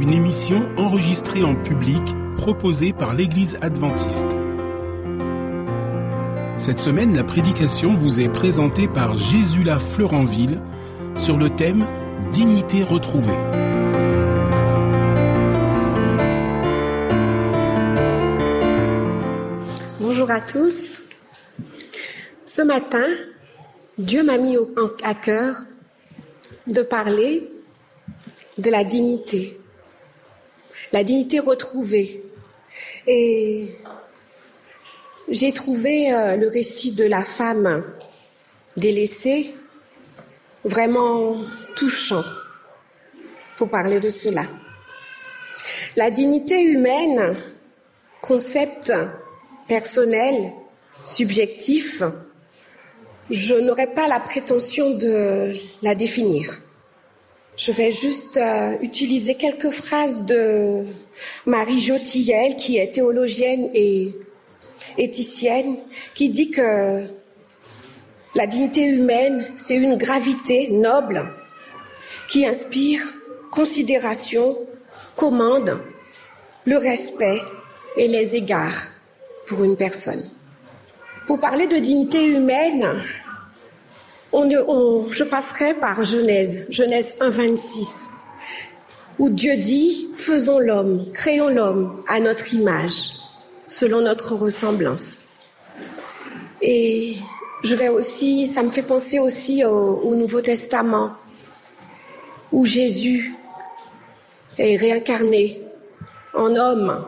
une émission enregistrée en public proposée par l'Église adventiste. Cette semaine, la prédication vous est présentée par Jésula Fleuranville sur le thème Dignité retrouvée. Bonjour à tous. Ce matin, Dieu m'a mis à cœur de parler de la dignité, la dignité retrouvée. Et j'ai trouvé euh, le récit de la femme délaissée vraiment touchant pour parler de cela. La dignité humaine, concept personnel, subjectif, je n'aurais pas la prétention de la définir. Je vais juste euh, utiliser quelques phrases de Marie Jotillel, qui est théologienne et éthicienne, qui dit que la dignité humaine, c'est une gravité noble qui inspire considération, commande, le respect et les égards pour une personne. Pour parler de dignité humaine, je passerai par Genèse, Genèse 1, 26, où Dieu dit, faisons l'homme, créons l'homme à notre image, selon notre ressemblance. Et je vais aussi, ça me fait penser aussi au, au Nouveau Testament, où Jésus est réincarné en homme,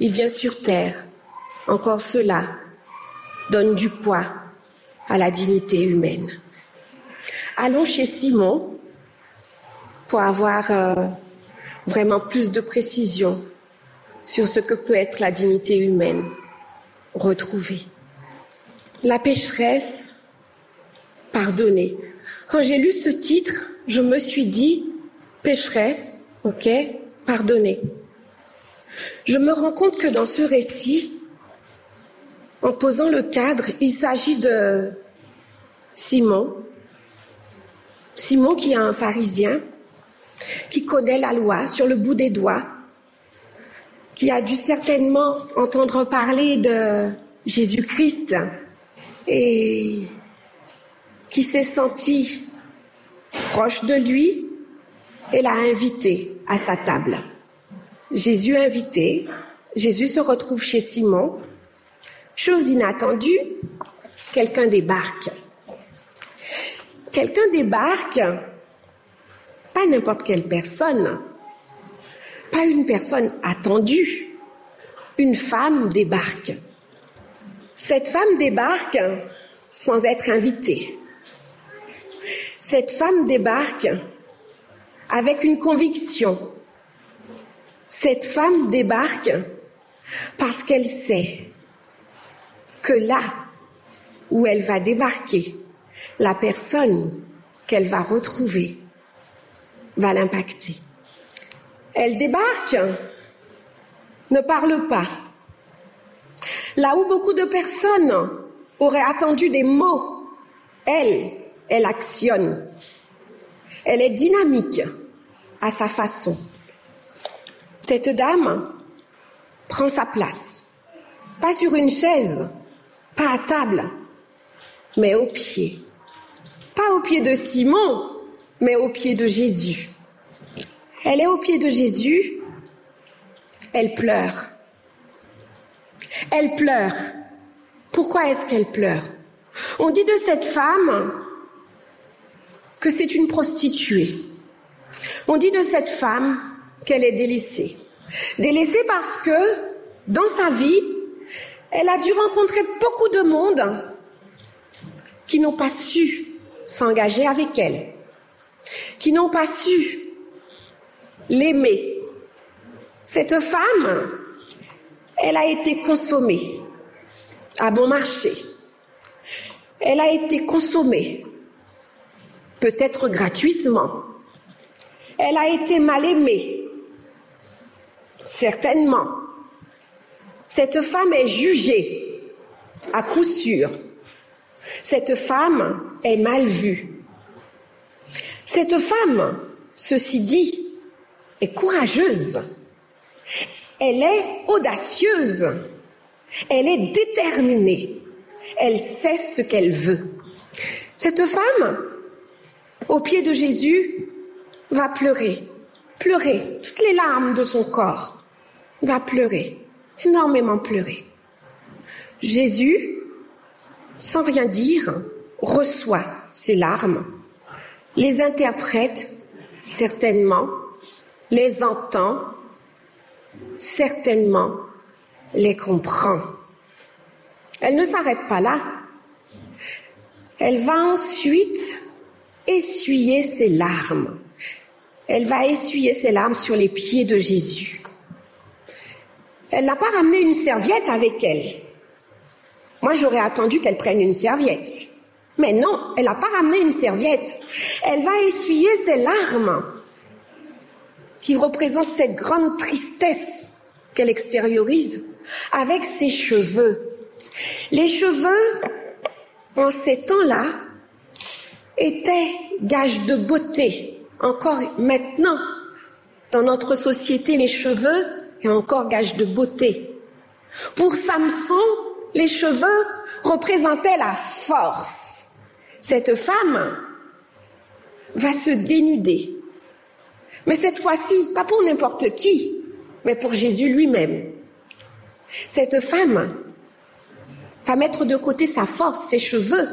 il vient sur terre. Encore cela donne du poids à la dignité humaine. Allons chez Simon pour avoir euh, vraiment plus de précision sur ce que peut être la dignité humaine retrouvée. La pécheresse pardonnée. Quand j'ai lu ce titre, je me suis dit, pécheresse, ok, pardonnée. Je me rends compte que dans ce récit, en posant le cadre, il s'agit de Simon, Simon qui est un pharisien, qui connaît la loi sur le bout des doigts, qui a dû certainement entendre parler de Jésus-Christ et qui s'est senti proche de lui et l'a invité à sa table. Jésus invité, Jésus se retrouve chez Simon. Chose inattendue, quelqu'un débarque quelqu'un débarque, pas n'importe quelle personne, pas une personne attendue, une femme débarque. Cette femme débarque sans être invitée. Cette femme débarque avec une conviction. Cette femme débarque parce qu'elle sait que là où elle va débarquer, la personne qu'elle va retrouver va l'impacter. Elle débarque, ne parle pas. Là où beaucoup de personnes auraient attendu des mots, elle, elle actionne. Elle est dynamique à sa façon. Cette dame prend sa place, pas sur une chaise, pas à table, mais au pied pas au pied de Simon, mais au pied de Jésus. Elle est au pied de Jésus, elle pleure. Elle pleure. Pourquoi est-ce qu'elle pleure? On dit de cette femme que c'est une prostituée. On dit de cette femme qu'elle est délaissée. Délaissée parce que dans sa vie, elle a dû rencontrer beaucoup de monde qui n'ont pas su s'engager avec elle, qui n'ont pas su l'aimer. Cette femme Elle a été consommée à bon marché. Elle a été consommée, peut-être gratuitement. Elle a été mal aimée, certainement. Cette femme est jugée, à coup sûr. Cette femme est mal vue. Cette femme, ceci dit, est courageuse. Elle est audacieuse. Elle est déterminée. Elle sait ce qu'elle veut. Cette femme, au pied de Jésus, va pleurer, pleurer, toutes les larmes de son corps, va pleurer, énormément pleurer. Jésus, sans rien dire, reçoit ses larmes, les interprète certainement, les entend certainement, les comprend. Elle ne s'arrête pas là. Elle va ensuite essuyer ses larmes. Elle va essuyer ses larmes sur les pieds de Jésus. Elle n'a pas ramené une serviette avec elle. Moi, j'aurais attendu qu'elle prenne une serviette. Mais non, elle n'a pas ramené une serviette. Elle va essuyer ses larmes qui représentent cette grande tristesse qu'elle extériorise avec ses cheveux. Les cheveux, en ces temps-là, étaient gages de beauté. Encore maintenant, dans notre société, les cheveux est encore gage de beauté. Pour Samson, les cheveux représentaient la force. Cette femme va se dénuder. Mais cette fois-ci, pas pour n'importe qui, mais pour Jésus lui-même. Cette femme va mettre de côté sa force, ses cheveux,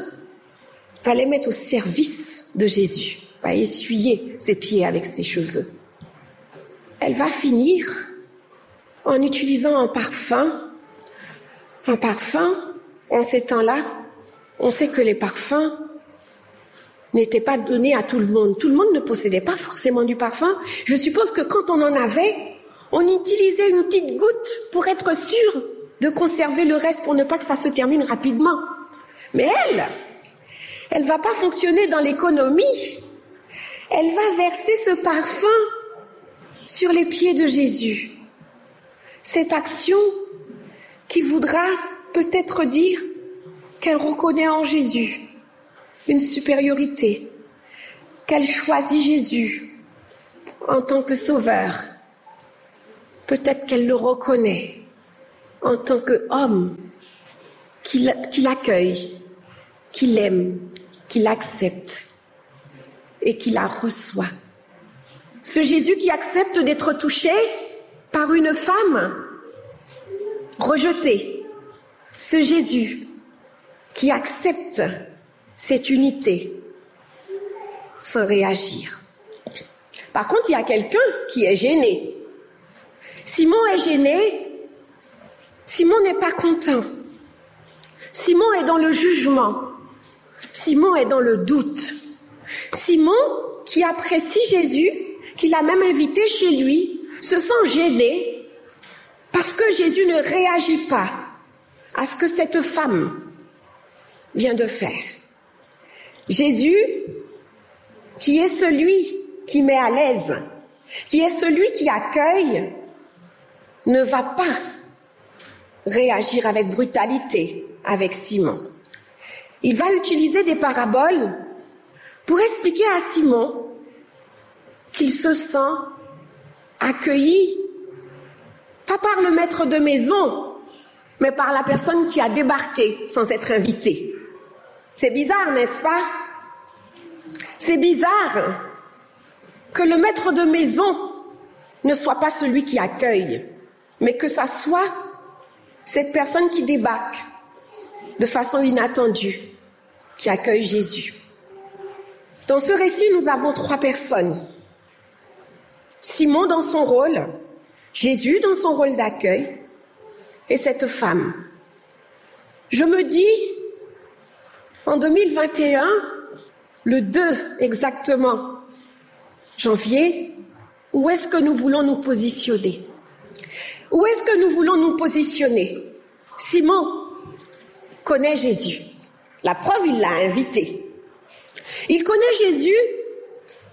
va les mettre au service de Jésus, va essuyer ses pieds avec ses cheveux. Elle va finir en utilisant un parfum. Un parfum, en ces temps-là, on sait que les parfums n'étaient pas donnés à tout le monde. Tout le monde ne possédait pas forcément du parfum. Je suppose que quand on en avait, on utilisait une petite goutte pour être sûr de conserver le reste pour ne pas que ça se termine rapidement. Mais elle, elle va pas fonctionner dans l'économie. Elle va verser ce parfum sur les pieds de Jésus. Cette action qui voudra peut-être dire qu'elle reconnaît en Jésus une supériorité, qu'elle choisit Jésus en tant que sauveur. Peut-être qu'elle le reconnaît en tant qu'homme qui l'accueille, qui l'aime, qui l'accepte et qui la reçoit. Ce Jésus qui accepte d'être touché par une femme rejetée. Ce Jésus qui accepte cette unité sans réagir. Par contre, il y a quelqu'un qui est gêné. Simon est gêné Simon n'est pas content. Simon est dans le jugement. Simon est dans le doute. Simon, qui apprécie Jésus, qui l'a même invité chez lui, se sent gêné parce que Jésus ne réagit pas à ce que cette femme vient de faire. Jésus, qui est celui qui met à l'aise, qui est celui qui accueille, ne va pas réagir avec brutalité avec Simon. Il va utiliser des paraboles pour expliquer à Simon qu'il se sent accueilli, pas par le maître de maison, mais par la personne qui a débarqué sans être invité. C'est bizarre, n'est-ce pas? C'est bizarre que le maître de maison ne soit pas celui qui accueille, mais que ça soit cette personne qui débarque de façon inattendue, qui accueille Jésus. Dans ce récit, nous avons trois personnes. Simon dans son rôle, Jésus dans son rôle d'accueil, et cette femme. Je me dis, en 2021, le 2 exactement, janvier, où est-ce que nous voulons nous positionner? Où est-ce que nous voulons nous positionner? Simon connaît Jésus. La preuve, il l'a invité. Il connaît Jésus,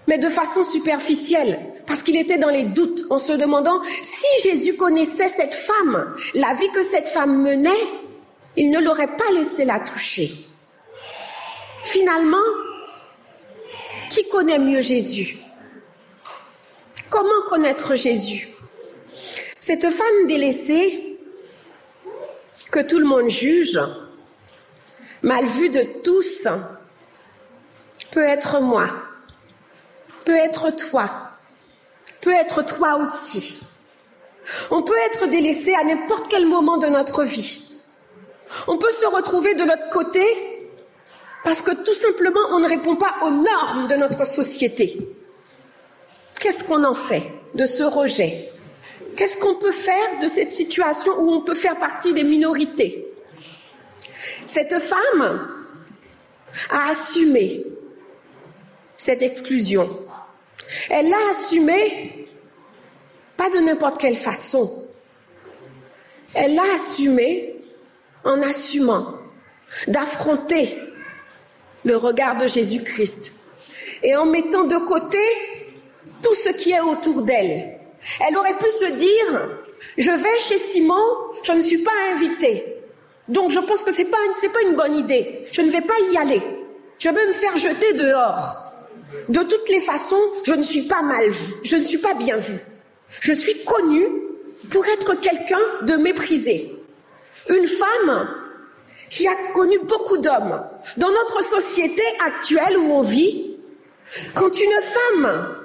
mais de façon superficielle, parce qu'il était dans les doutes, en se demandant si Jésus connaissait cette femme, la vie que cette femme menait, il ne l'aurait pas laissé la toucher. Finalement, qui connaît mieux Jésus? Comment connaître Jésus? Cette femme délaissée, que tout le monde juge, mal vue de tous, peut être moi, peut être toi, peut être toi aussi. On peut être délaissé à n'importe quel moment de notre vie. On peut se retrouver de l'autre côté parce que tout simplement on ne répond pas aux normes de notre société. Qu'est-ce qu'on en fait de ce rejet? Qu'est-ce qu'on peut faire de cette situation où on peut faire partie des minorités? Cette femme a assumé cette exclusion. Elle l'a assumée pas de n'importe quelle façon. Elle l'a assumée en assumant d'affronter le regard de Jésus-Christ et en mettant de côté tout ce qui est autour d'elle. Elle aurait pu se dire, je vais chez Simon, je ne suis pas invitée. Donc je pense que c'est pas pas une bonne idée. Je ne vais pas y aller. Je vais me faire jeter dehors. De toutes les façons, je ne suis pas mal vue. Je ne suis pas bien vue. Je suis connue pour être quelqu'un de méprisé. Une femme qui a connu beaucoup d'hommes. Dans notre société actuelle où on vit, quand une femme,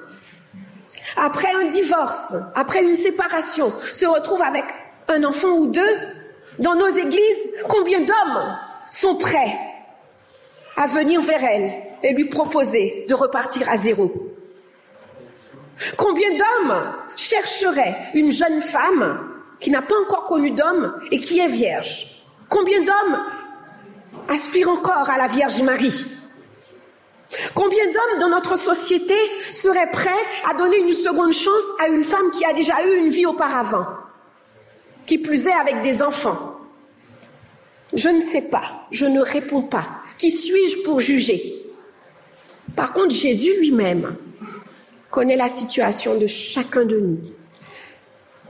après un divorce, après une séparation, se retrouve avec un enfant ou deux, dans nos églises, combien d'hommes sont prêts à venir vers elle? Et lui proposer de repartir à zéro. Combien d'hommes chercheraient une jeune femme qui n'a pas encore connu d'homme et qui est vierge? Combien d'hommes aspirent encore à la Vierge Marie? Combien d'hommes dans notre société seraient prêts à donner une seconde chance à une femme qui a déjà eu une vie auparavant Qui plus est avec des enfants? Je ne sais pas, je ne réponds pas. Qui suis-je pour juger? Par contre, Jésus lui-même connaît la situation de chacun de nous.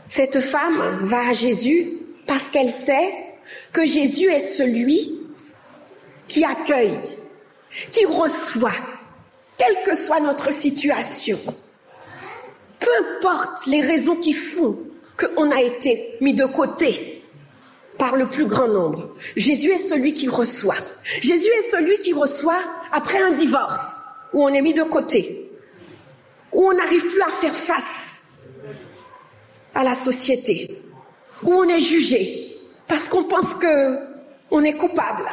Cette femme va à Jésus parce qu'elle sait que Jésus est celui qui accueille, qui reçoit, quelle que soit notre situation. Peu importe les raisons qui font qu'on a été mis de côté par le plus grand nombre. Jésus est celui qui reçoit. Jésus est celui qui reçoit après un divorce, où on est mis de côté, où on n'arrive plus à faire face à la société, où on est jugé, parce qu'on pense que on est coupable.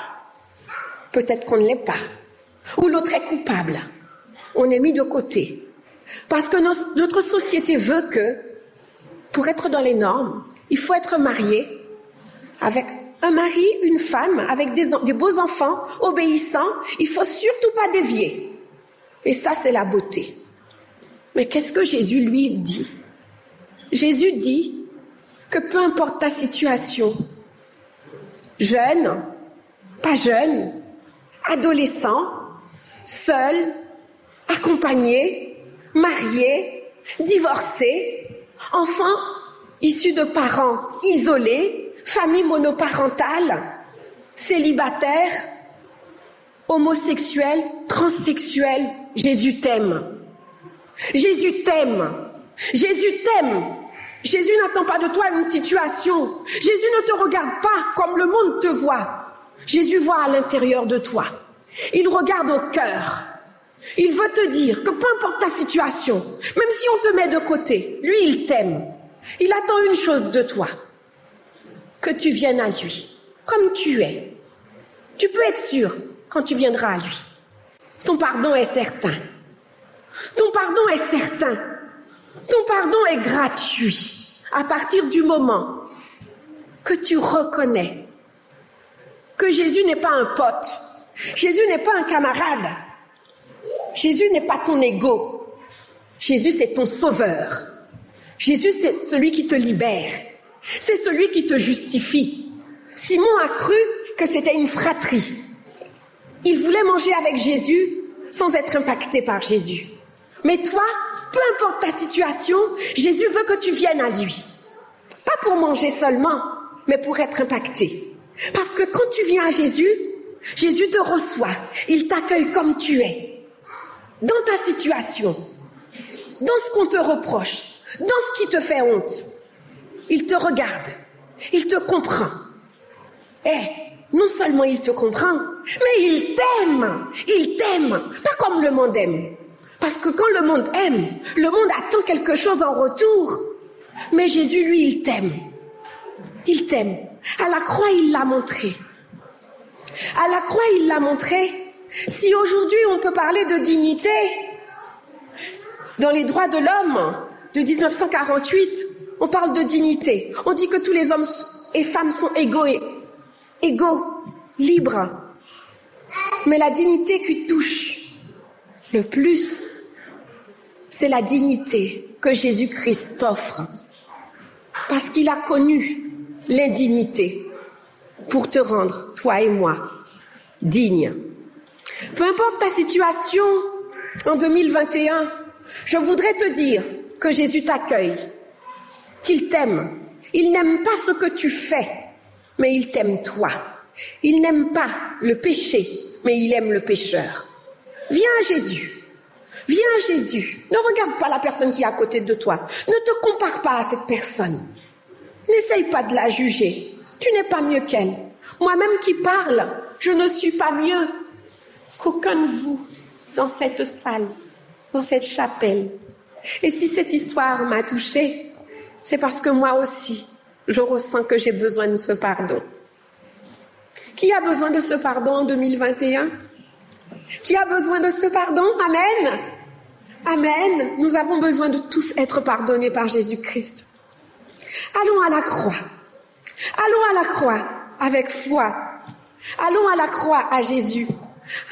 Peut-être qu'on ne l'est pas. Ou l'autre est coupable. On est mis de côté. Parce que notre société veut que, pour être dans les normes, il faut être marié avec un mari, une femme, avec des, des beaux enfants, obéissants. Il faut surtout pas dévier. Et ça, c'est la beauté. Mais qu'est-ce que Jésus lui dit? Jésus dit que peu importe ta situation, jeune, pas jeune, adolescent, seul, accompagné, marié, divorcé, enfant issu de parents isolés, famille monoparentale, célibataire, homosexuel, transsexuel, Jésus t'aime. Jésus t'aime. Jésus t'aime. Jésus n'attend pas de toi une situation. Jésus ne te regarde pas comme le monde te voit. Jésus voit à l'intérieur de toi. Il regarde au cœur. Il veut te dire que peu importe ta situation, même si on te met de côté, lui, il t'aime. Il attend une chose de toi, que tu viennes à lui, comme tu es. Tu peux être sûr quand tu viendras à lui. Ton pardon est certain. Ton pardon est certain. Ton pardon est gratuit à partir du moment que tu reconnais que Jésus n'est pas un pote, Jésus n'est pas un camarade, Jésus n'est pas ton ego, Jésus c'est ton sauveur, Jésus c'est celui qui te libère, C'est celui qui te justifie. Simon a cru que c'était une fratrie. Il voulait manger avec Jésus sans être impacté par Jésus. Mais toi, peu importe ta situation, Jésus veut que tu viennes à lui. Pas pour manger seulement, mais pour être impacté. Parce que quand tu viens à Jésus, Jésus te reçoit, il t'accueille comme tu es. Dans ta situation, dans ce qu'on te reproche, dans ce qui te fait honte, il te regarde, il te comprend. Eh, non seulement il te comprend, mais il t'aime, il t'aime, pas comme le monde aime. Parce que quand le monde aime, le monde attend quelque chose en retour. Mais Jésus, lui, il t'aime. Il t'aime. À la croix, il l'a montré. À la croix, il l'a montré. Si aujourd'hui on peut parler de dignité dans les droits de l'homme de 1948, on parle de dignité. On dit que tous les hommes et femmes sont égaux égaux, libres. Mais la dignité qui touche le plus, c'est la dignité que Jésus-Christ offre. Parce qu'il a connu l'indignité pour te rendre, toi et moi, dignes. Peu importe ta situation en 2021, je voudrais te dire que Jésus t'accueille, qu'il t'aime. Il n'aime pas ce que tu fais, mais il t'aime toi. Il n'aime pas le péché, mais il aime le pécheur. Viens Jésus. Viens Jésus. Ne regarde pas la personne qui est à côté de toi. Ne te compare pas à cette personne. N'essaye pas de la juger. Tu n'es pas mieux qu'elle. Moi-même qui parle, je ne suis pas mieux qu'aucun de vous dans cette salle, dans cette chapelle. Et si cette histoire m'a touchée, c'est parce que moi aussi, je ressens que j'ai besoin de ce pardon. Qui a besoin de ce pardon en 2021 Qui a besoin de ce pardon? Amen. Amen. Nous avons besoin de tous être pardonnés par Jésus-Christ. Allons à la croix. Allons à la croix avec foi. Allons à la croix à Jésus.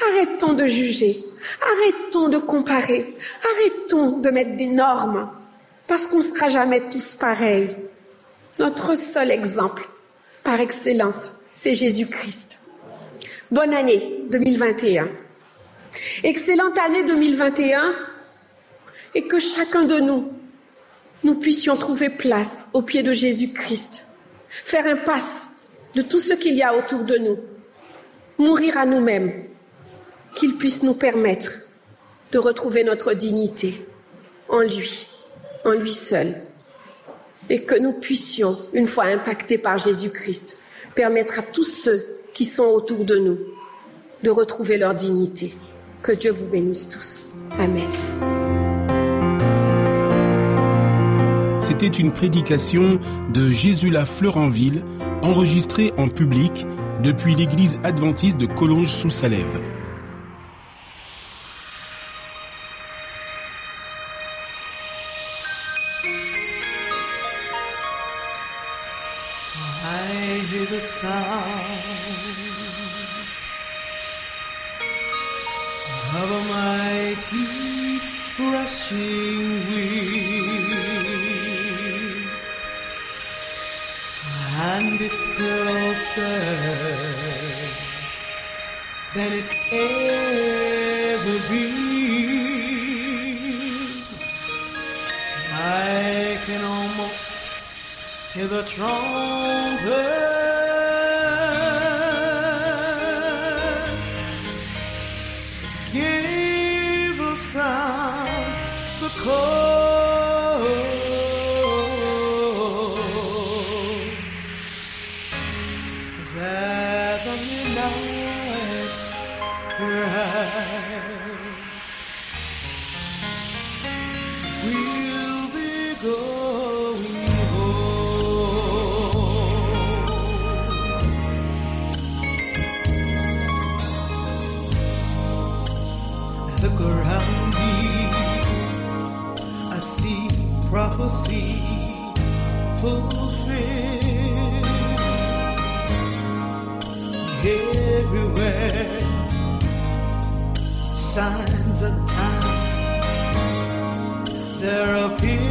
Arrêtons de juger. Arrêtons de comparer. Arrêtons de mettre des normes. Parce qu'on ne sera jamais tous pareils. Notre seul exemple, par excellence, c'est Jésus-Christ. Bonne année 2021. Excellente année 2021 et que chacun de nous, nous puissions trouver place au pied de Jésus-Christ, faire un passe de tout ce qu'il y a autour de nous, mourir à nous-mêmes, qu'il puisse nous permettre de retrouver notre dignité en lui, en lui seul, et que nous puissions, une fois impactés par Jésus-Christ, permettre à tous ceux qui sont autour de nous de retrouver leur dignité. Que Dieu vous bénisse tous. Amen. C'était une prédication de Jésus la Fleuranville, enregistrée en public depuis l'église adventiste de Collonges sous Salève. I can almost hear the trumpet signs of time. There appear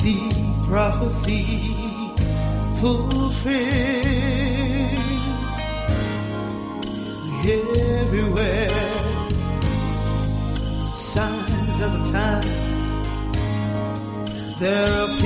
see prophecies fulfilled everywhere. Signs of the time they're appearing